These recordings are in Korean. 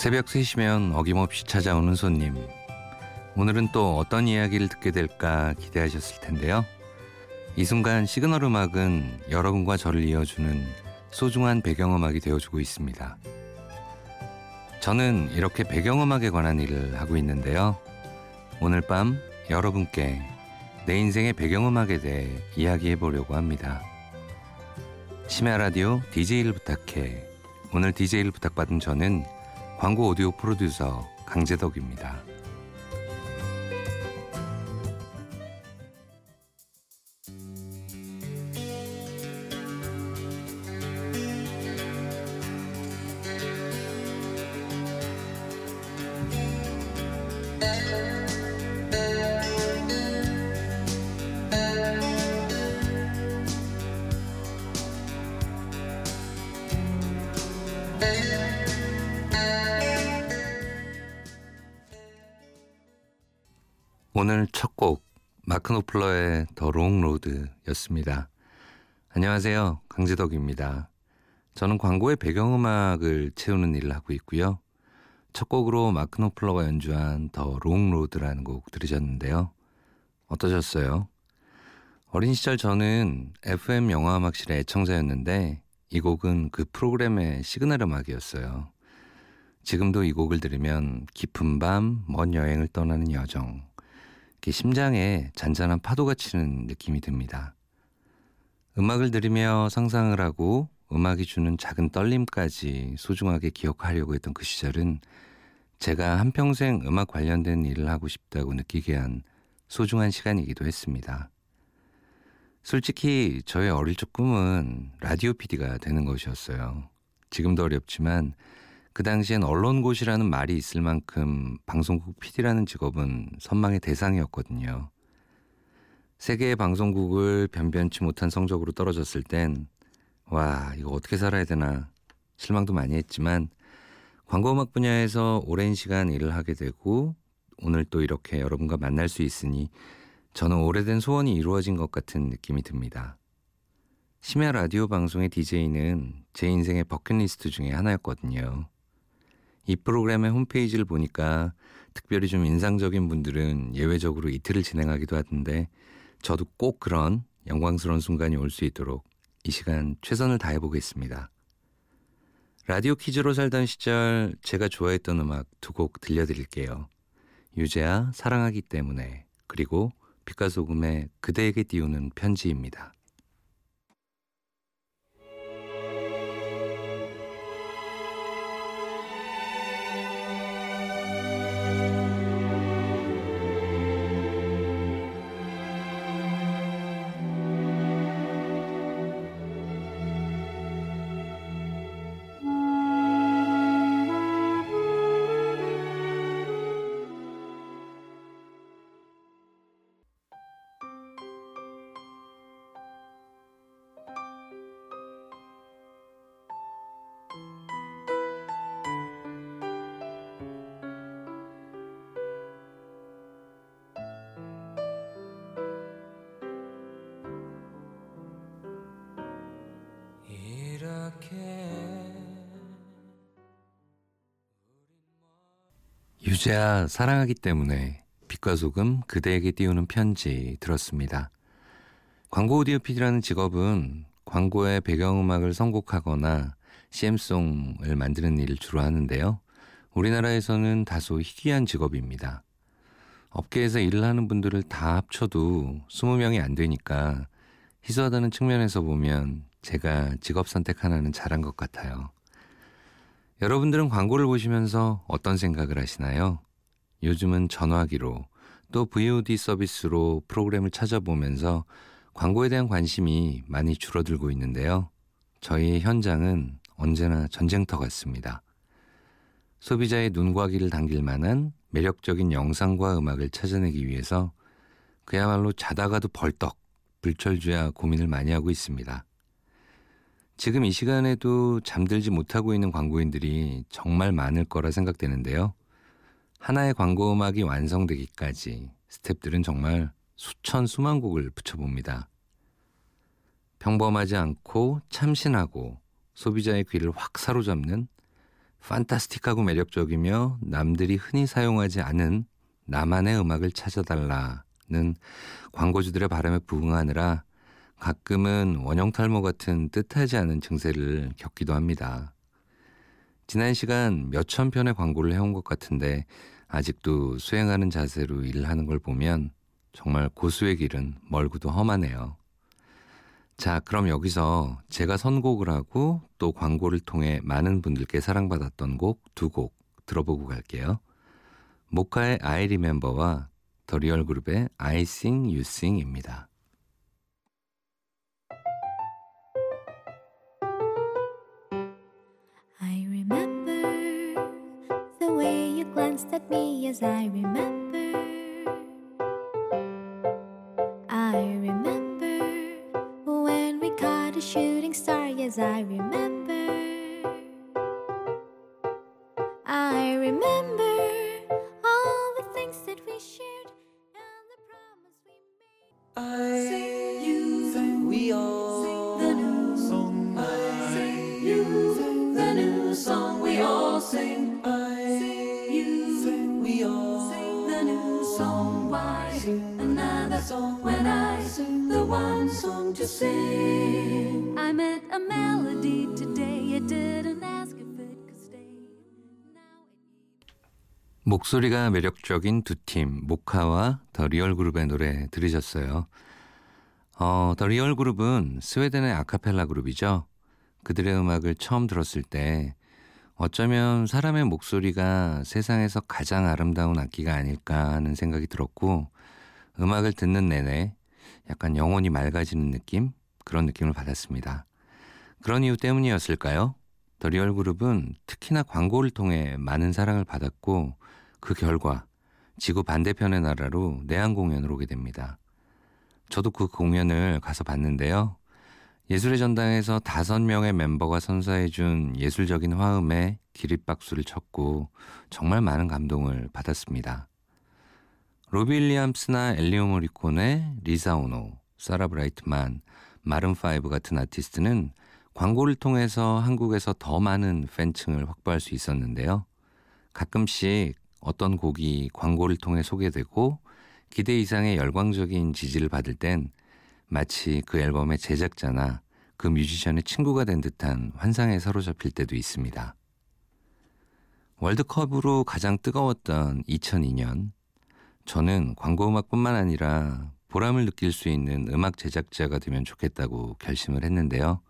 새벽 3시면 어김없이 찾아오는 손님. 오늘은 또 어떤 이야기를 듣게 될까 기대하셨을 텐데요. 이 순간 시그널 음악은 여러분과 저를 이어주는 소중한 배경음악이 되어주고 있습니다. 저는 이렇게 배경음악에 관한 일을 하고 있는데요. 오늘 밤 여러분께 내 인생의 배경음악에 대해 이야기해 보려고 합니다. 심야 라디오 DJ를 부탁해. 오늘 DJ를 부탁받은 저는 광고 오디오 프로듀서 강재덕입니다. 오늘 첫 곡 마크 노플러의 The Long Road였습니다. 안녕하세요. 강재덕입니다. 저는 광고의 배경음악을 채우는 일을 하고 있고요. 첫 곡으로 마크 노플러가 연주한 The Long Road라는 곡 들으셨는데요. 어떠셨어요? 어린 시절 저는 FM 영화음악실의 애청자였는데 이 곡은 그 프로그램의 시그널 음악이었어요. 지금도 이 곡을 들으면 깊은 밤, 먼 여행을 떠나는 여정, 심장에 잔잔한 파도가 치는 느낌이 듭니다. 음악을 들으며 상상을 하고 음악이 주는 작은 떨림까지 소중하게 기억하려고 했던 그 시절은 제가 한평생 음악 관련된 일을 하고 싶다고 느끼게 한 소중한 시간이기도 했습니다. 솔직히 저의 어릴 적 꿈은 라디오 PD가 되는 것이었어요. 지금도 어렵지만 그 당시엔 언론고시라는 말이 있을 만큼 방송국 PD라는 직업은 선망의 대상이었거든요. 세계의 방송국을 변변치 못한 성적으로 떨어졌을 땐, 와, 이거 어떻게 살아야 되나 실망도 많이 했지만, 광고음악 분야에서 오랜 시간 일을 하게 되고, 오늘 또 이렇게 여러분과 만날 수 있으니, 저는 오래된 소원이 이루어진 것 같은 느낌이 듭니다. 심야 라디오 방송의 DJ는 제 인생의 버킷리스트 중에 하나였거든요. 이 프로그램의 홈페이지를 보니까 특별히 좀 인상적인 분들은 예외적으로 이틀을 진행하기도 하던데 저도 꼭 그런 영광스러운 순간이 올 수 있도록 이 시간 최선을 다해 보겠습니다. 라디오 퀴즈로 살던 시절 제가 좋아했던 음악 두 곡 들려드릴게요. 유재하 사랑하기 때문에 그리고 빛과 소금의 그대에게 띄우는 편지입니다. 유재하 사랑하기 때문에 빛과 소금 그대에게 띄우는 편지 들었습니다. 광고 오디오 PD라는 직업은 광고의 배경음악을 선곡하거나 CM송을 만드는 일을 주로 하는데요. 우리나라에서는 다소 희귀한 직업입니다. 업계에서 일을 하는 분들을 다 합쳐도 20명이 안 되니까 희소하다는 측면에서 보면 제가 직업 선택 하나는 잘한 것 같아요. 여러분들은 광고를 보시면서 어떤 생각을 하시나요? 요즘은 전화기로 또 VOD 서비스로 프로그램을 찾아보면서 광고에 대한 관심이 많이 줄어들고 있는데요. 저희 현장은 언제나 전쟁터 같습니다. 소비자의 눈과 귀를 당길 만한 매력적인 영상과 음악을 찾아내기 위해서 그야말로 자다가도 벌떡 불철주야 고민을 많이 하고 있습니다. 지금 이 시간에도 잠들지 못하고 있는 광고인들이 정말 많을 거라 생각되는데요. 하나의 광고 음악이 완성되기까지 스탭들은 정말 수천 수만 곡을 붙여봅니다. 평범하지 않고 참신하고 소비자의 귀를 확 사로잡는 판타스틱하고 매력적이며 남들이 흔히 사용하지 않은 나만의 음악을 찾아달라는 광고주들의 바람에 부응하느라 가끔은 원형 탈모 같은 뜻하지 않은 증세를 겪기도 합니다. 지난 시간 몇천 편의 광고를 해온 것 같은데 아직도 수행하는 자세로 일을 하는 걸 보면 정말 고수의 길은 멀고도 험하네요. 자, 그럼 여기서 제가 선곡을 하고 또 광고를 통해 많은 분들께 사랑받았던 곡 두곡 들어보고 갈게요. 모카의 I Remember와 더 리얼 그룹의 I Sing You Sing입니다. Glanced at me as I remember. I remember when we caught a shooting star, yes, I remember. I remember all the things that we shared and the promise we made. I sing you think we all sing the new song. I sing you the new song we all sing. I uh, song when I sing the one song to sing? I met a melody today. It didn't ask if it could stay. Now it 목소리가 매력적인 두 팀, 모카와 더 리얼 그룹의 노래 들으셨어요. 어, 더 리얼 그룹은 스웨덴의 아카펠라 그룹이죠. 그들의 음악을 처음 들었을 때 어쩌면 사람의 목소리가 세상에서 가장 아름다운 악기가 아닐까 하는 생각이 들었고 음악을 듣는 내내 약간 영혼이 맑아지는 느낌? 그런 느낌을 받았습니다. 그런 이유 때문이었을까요? 더 리얼 그룹은 특히나 광고를 통해 많은 사랑을 받았고 그 결과 지구 반대편의 나라로 내한 공연을 오게 됩니다. 저도 그 공연을 가서 봤는데요. 예술의 전당에서 다섯 명의 멤버가 선사해준 예술적인 화음에 기립박수를 쳤고 정말 많은 감동을 받았습니다. 로비 윌리엄스나 엔니오 모리코네 리사 오노, 사라 브라이트만, 마룬 파이브 같은 아티스트는 광고를 통해서 한국에서 더 많은 팬층을 확보할 수 있었는데요. 가끔씩 어떤 곡이 광고를 통해 소개되고 기대 이상의 열광적인 지지를 받을 땐 마치 그 앨범의 제작자나 그 뮤지션의 친구가 된 듯한 환상에 사로잡힐 때도 있습니다. 월드컵으로 가장 뜨거웠던 2002년, 저는 광고 음악뿐만 아니라 보람을 느낄 수 있는 음악 제작자가 되면 좋겠다고 결심을 했는데요.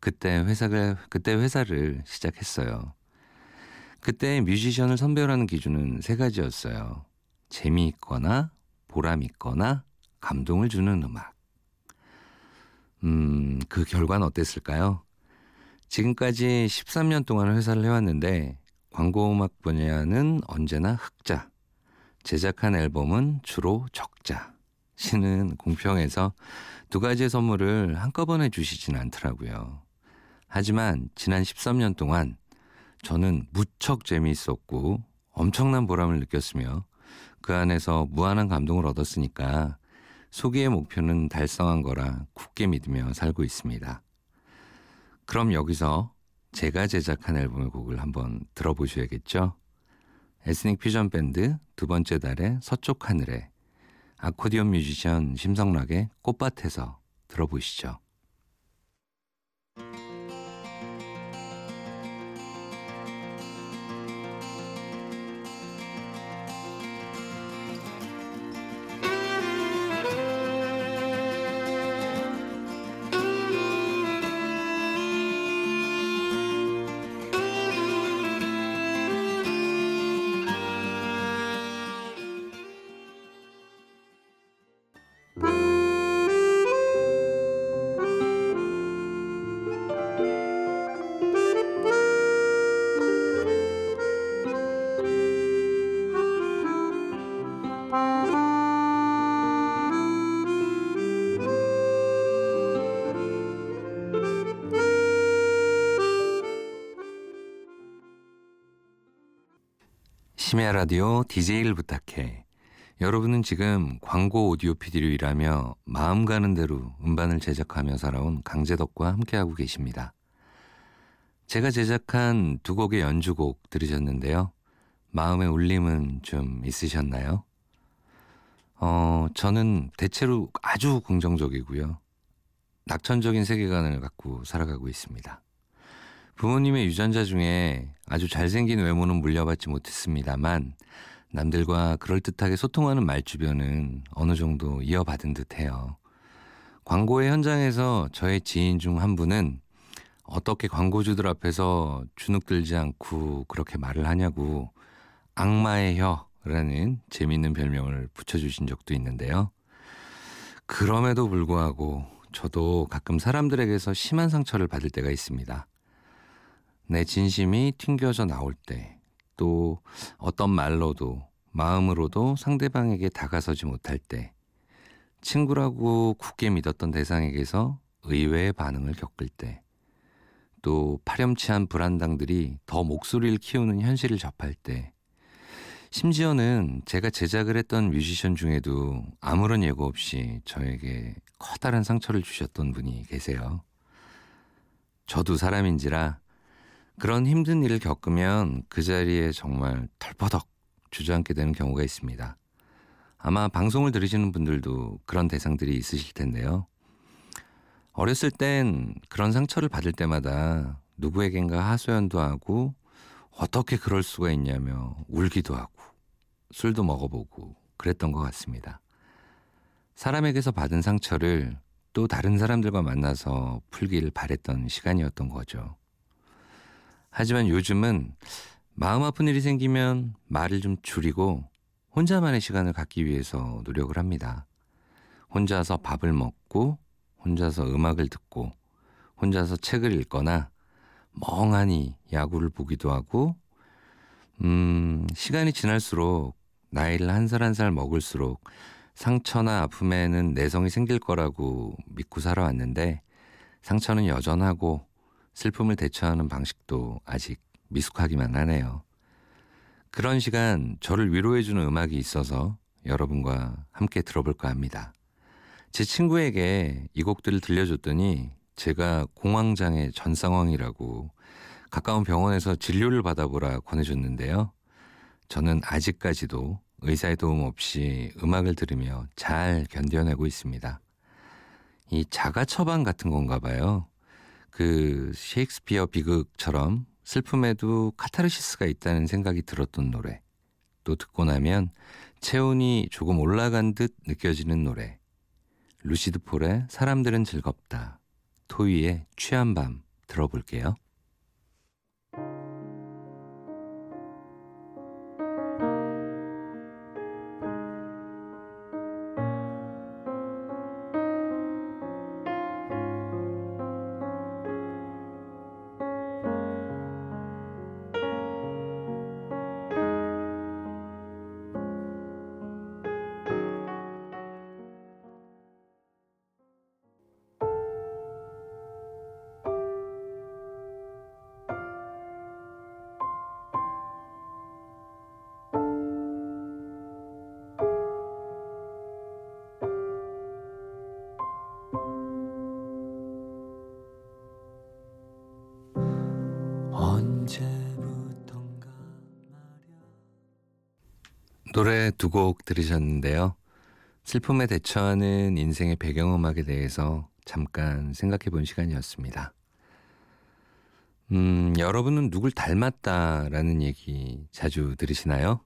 그때 회사를, 그때 회사를 시작했어요. 그때 뮤지션을 선별하는 기준은 세 가지였어요. 재미있거나, 보람 있거나, 감동을 주는 음악. 음, 그 결과는 어땠을까요? 지금까지 13년 동안 회사를 해왔는데, 광고 음악 분야는 언제나 흑자, 제작한 앨범은 주로 적자. 시는 공평해서 두 가지의 선물을 한꺼번에 주시진 않더라고요. 하지만 지난 13년 동안 저는 무척 재미있었고 엄청난 보람을 느꼈으며 그 안에서 무한한 감동을 얻었으니까 소기의 목표는 달성한 거라 굳게 믿으며 살고 있습니다. 그럼 여기서 제가 제작한 앨범의 곡을 한번 들어보셔야겠죠? 에스닉 퓨전 밴드 두 번째 달의 서쪽 하늘에 아코디언 뮤지션 심성락의 꽃밭에서 들어보시죠. 심야 라디오 DJ를 부탁해. 여러분은 지금 광고 오디오 PD로 일하며 마음 가는 대로 음반을 제작하며 살아온 강재덕과 함께하고 계십니다. 제가 제작한 두 곡의 연주곡 들으셨는데요. 마음의 울림은 좀 있으셨나요? 어, 저는 대체로 아주 긍정적이고요. 낙천적인 세계관을 갖고 살아가고 있습니다. 부모님의 유전자 중에 아주 잘생긴 외모는 물려받지 못했습니다만 남들과 그럴듯하게 소통하는 말주변은 어느 정도 이어받은 듯해요. 광고의 현장에서 저의 지인 중 한 분은 어떻게 광고주들 앞에서 주눅 들지 않고 그렇게 말을 하냐고 악마의 혀라는 재밌는 별명을 붙여주신 적도 있는데요. 그럼에도 불구하고 저도 가끔 사람들에게서 심한 상처를 받을 때가 있습니다. 내 진심이 튕겨져 나올 때, 또 어떤 말로도 마음으로도 상대방에게 다가서지 못할 때, 친구라고 굳게 믿었던 대상에게서 의외의 반응을 겪을 때, 또 파렴치한 불안당들이 더 목소리를 키우는 현실을 접할 때, 심지어는 제가 제작을 했던 뮤지션 중에도 아무런 예고 없이 저에게 커다란 상처를 주셨던 분이 계세요. 저도 사람인지라 그런 힘든 일을 겪으면 그 자리에 정말 털퍼덕 주저앉게 되는 경우가 있습니다. 아마 방송을 들으시는 분들도 그런 대상들이 있으실 텐데요. 어렸을 땐 그런 상처를 받을 때마다 누구에겐가 하소연도 하고 어떻게 그럴 수가 있냐며 울기도 하고 술도 먹어보고 그랬던 것 같습니다. 사람에게서 받은 상처를 또 다른 사람들과 만나서 풀기를 바랬던 시간이었던 거죠. 하지만 요즘은 마음 아픈 일이 생기면 말을 좀 줄이고 혼자만의 시간을 갖기 위해서 노력을 합니다. 혼자서 밥을 먹고, 혼자서 음악을 듣고, 혼자서 책을 읽거나, 멍하니 야구를 보기도 하고, 음, 시간이 지날수록 나이를 한 살 한 살 먹을수록 상처나 아픔에는 내성이 생길 거라고 믿고 살아왔는데 상처는 여전하고 슬픔을 대처하는 방식도 아직 미숙하기만 하네요. 그런 시간 저를 위로해주는 음악이 있어서 여러분과 함께 들어볼까 합니다. 제 친구에게 이 곡들을 들려줬더니 제가 공황장애 전 상황이라고 가까운 병원에서 진료를 받아보라 권해줬는데요. 저는 아직까지도 의사의 도움 없이 음악을 들으며 잘 견뎌내고 있습니다. 이 자가 처방 같은 건가 봐요. 그 셰익스피어 비극처럼 슬픔에도 카타르시스가 있다는 생각이 들었던 노래. 또 듣고 나면 체온이 조금 올라간 듯 느껴지는 노래. 루시드 폴의 사람들은 즐겁다. 토이의 취한 밤 들어볼게요. 노래 두 곡 들으셨는데요. 슬픔에 대처하는 인생의 배경음악에 대해서 잠깐 생각해 본 시간이었습니다. 음, 여러분은 누굴 닮았다라는 얘기 자주 들으시나요?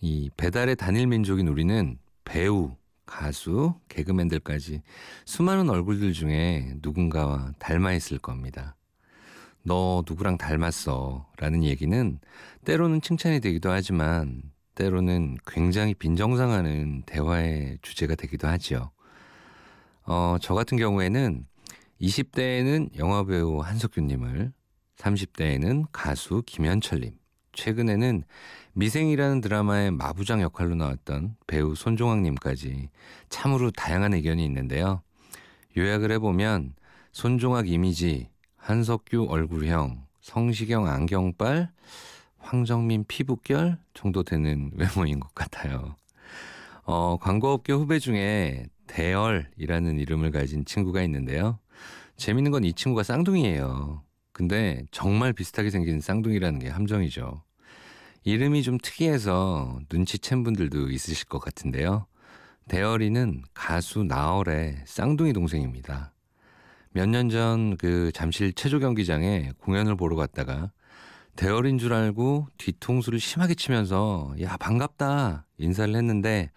이 배달의 단일 민족인 우리는 배우, 가수, 개그맨들까지 수많은 얼굴들 중에 누군가와 닮아 있을 겁니다. 너 누구랑 닮았어 라는 얘기는 때로는 칭찬이 되기도 하지만 때로는 굉장히 빈정상하는 대화의 주제가 되기도 하지요. 어, 저 같은 경우에는 20대에는 영화배우 한석규님을, 30대에는 가수 김현철님, 최근에는 미생이라는 드라마의 마부장 역할로 나왔던 배우 손종학님까지 참으로 다양한 의견이 있는데요. 요약을 해보면 손종학 이미지, 한석규 얼굴형, 성시경 안경빨, 황정민 피부결 정도 되는 외모인 것 같아요. 어, 광고업계 후배 중에 대열이라는 이름을 가진 친구가 있는데요. 재밌는 건 이 친구가 쌍둥이에요. 근데 정말 비슷하게 생긴 쌍둥이라는 게 함정이죠. 이름이 좀 특이해서 눈치챈 분들도 있으실 것 같은데요. 대열이는 가수 나얼의 쌍둥이 동생입니다. 몇 년 전 그 잠실 체조 경기장에 공연을 보러 갔다가 대열인 줄 알고 뒤통수를 심하게 치면서 야 반갑다 인사를 했는데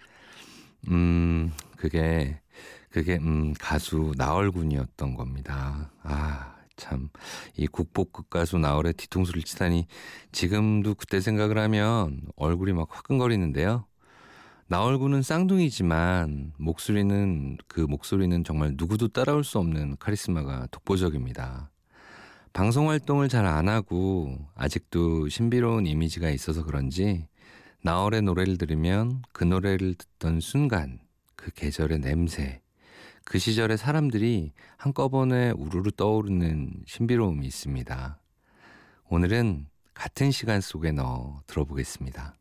음 그게 그게 음 가수 나얼군이었던 겁니다. 아 참 이 국보급 가수 나얼의 뒤통수를 치다니 지금도 그때 생각을 하면 얼굴이 막 화끈거리는데요. 나얼군은 쌍둥이지만 목소리는 그 목소리는 정말 누구도 따라올 수 없는 카리스마가 독보적입니다. 방송 활동을 잘 안 하고 아직도 신비로운 이미지가 있어서 그런지 나얼의 노래를 들으면 그 노래를 듣던 순간 그 계절의 냄새 그 시절의 사람들이 한꺼번에 우르르 떠오르는 신비로움이 있습니다. 오늘은 같은 시간 속에 넣어 들어보겠습니다.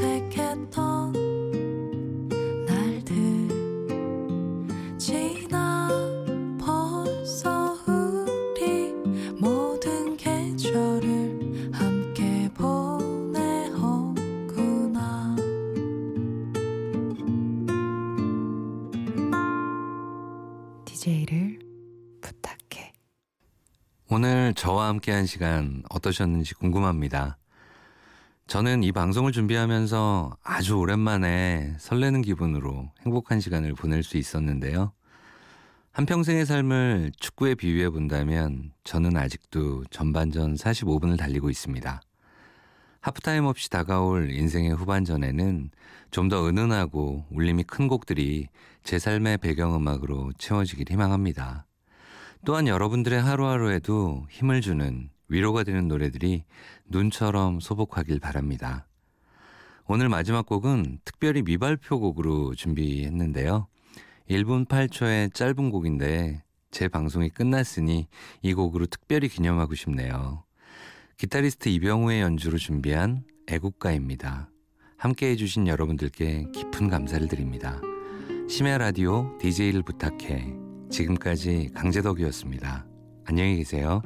어색했던 날들 지나 벌써 우리 모든 계절을 함께 보내었구나 DJ를 부탁해 오늘 저와 함께한 시간 어떠셨는지 궁금합니다. 저는 이 방송을 준비하면서 아주 오랜만에 설레는 기분으로 행복한 시간을 보낼 수 있었는데요. 한평생의 삶을 축구에 비유해 본다면 저는 아직도 전반전 45분을 달리고 있습니다. 하프타임 없이 다가올 인생의 후반전에는 좀 더 은은하고 울림이 큰 곡들이 제 삶의 배경음악으로 채워지길 희망합니다. 또한 여러분들의 하루하루에도 힘을 주는 위로가 되는 노래들이 눈처럼 소복하길 바랍니다. 오늘 마지막 곡은 특별히 미발표 곡으로 준비했는데요. 1분 8초의 짧은 곡인데 제 방송이 끝났으니 이 곡으로 특별히 기념하고 싶네요. 기타리스트 이병우의 연주로 준비한 애국가입니다. 함께 해주신 여러분들께 깊은 감사를 드립니다. 심야 라디오 DJ를 부탁해. 지금까지 강재덕이었습니다. 안녕히 계세요.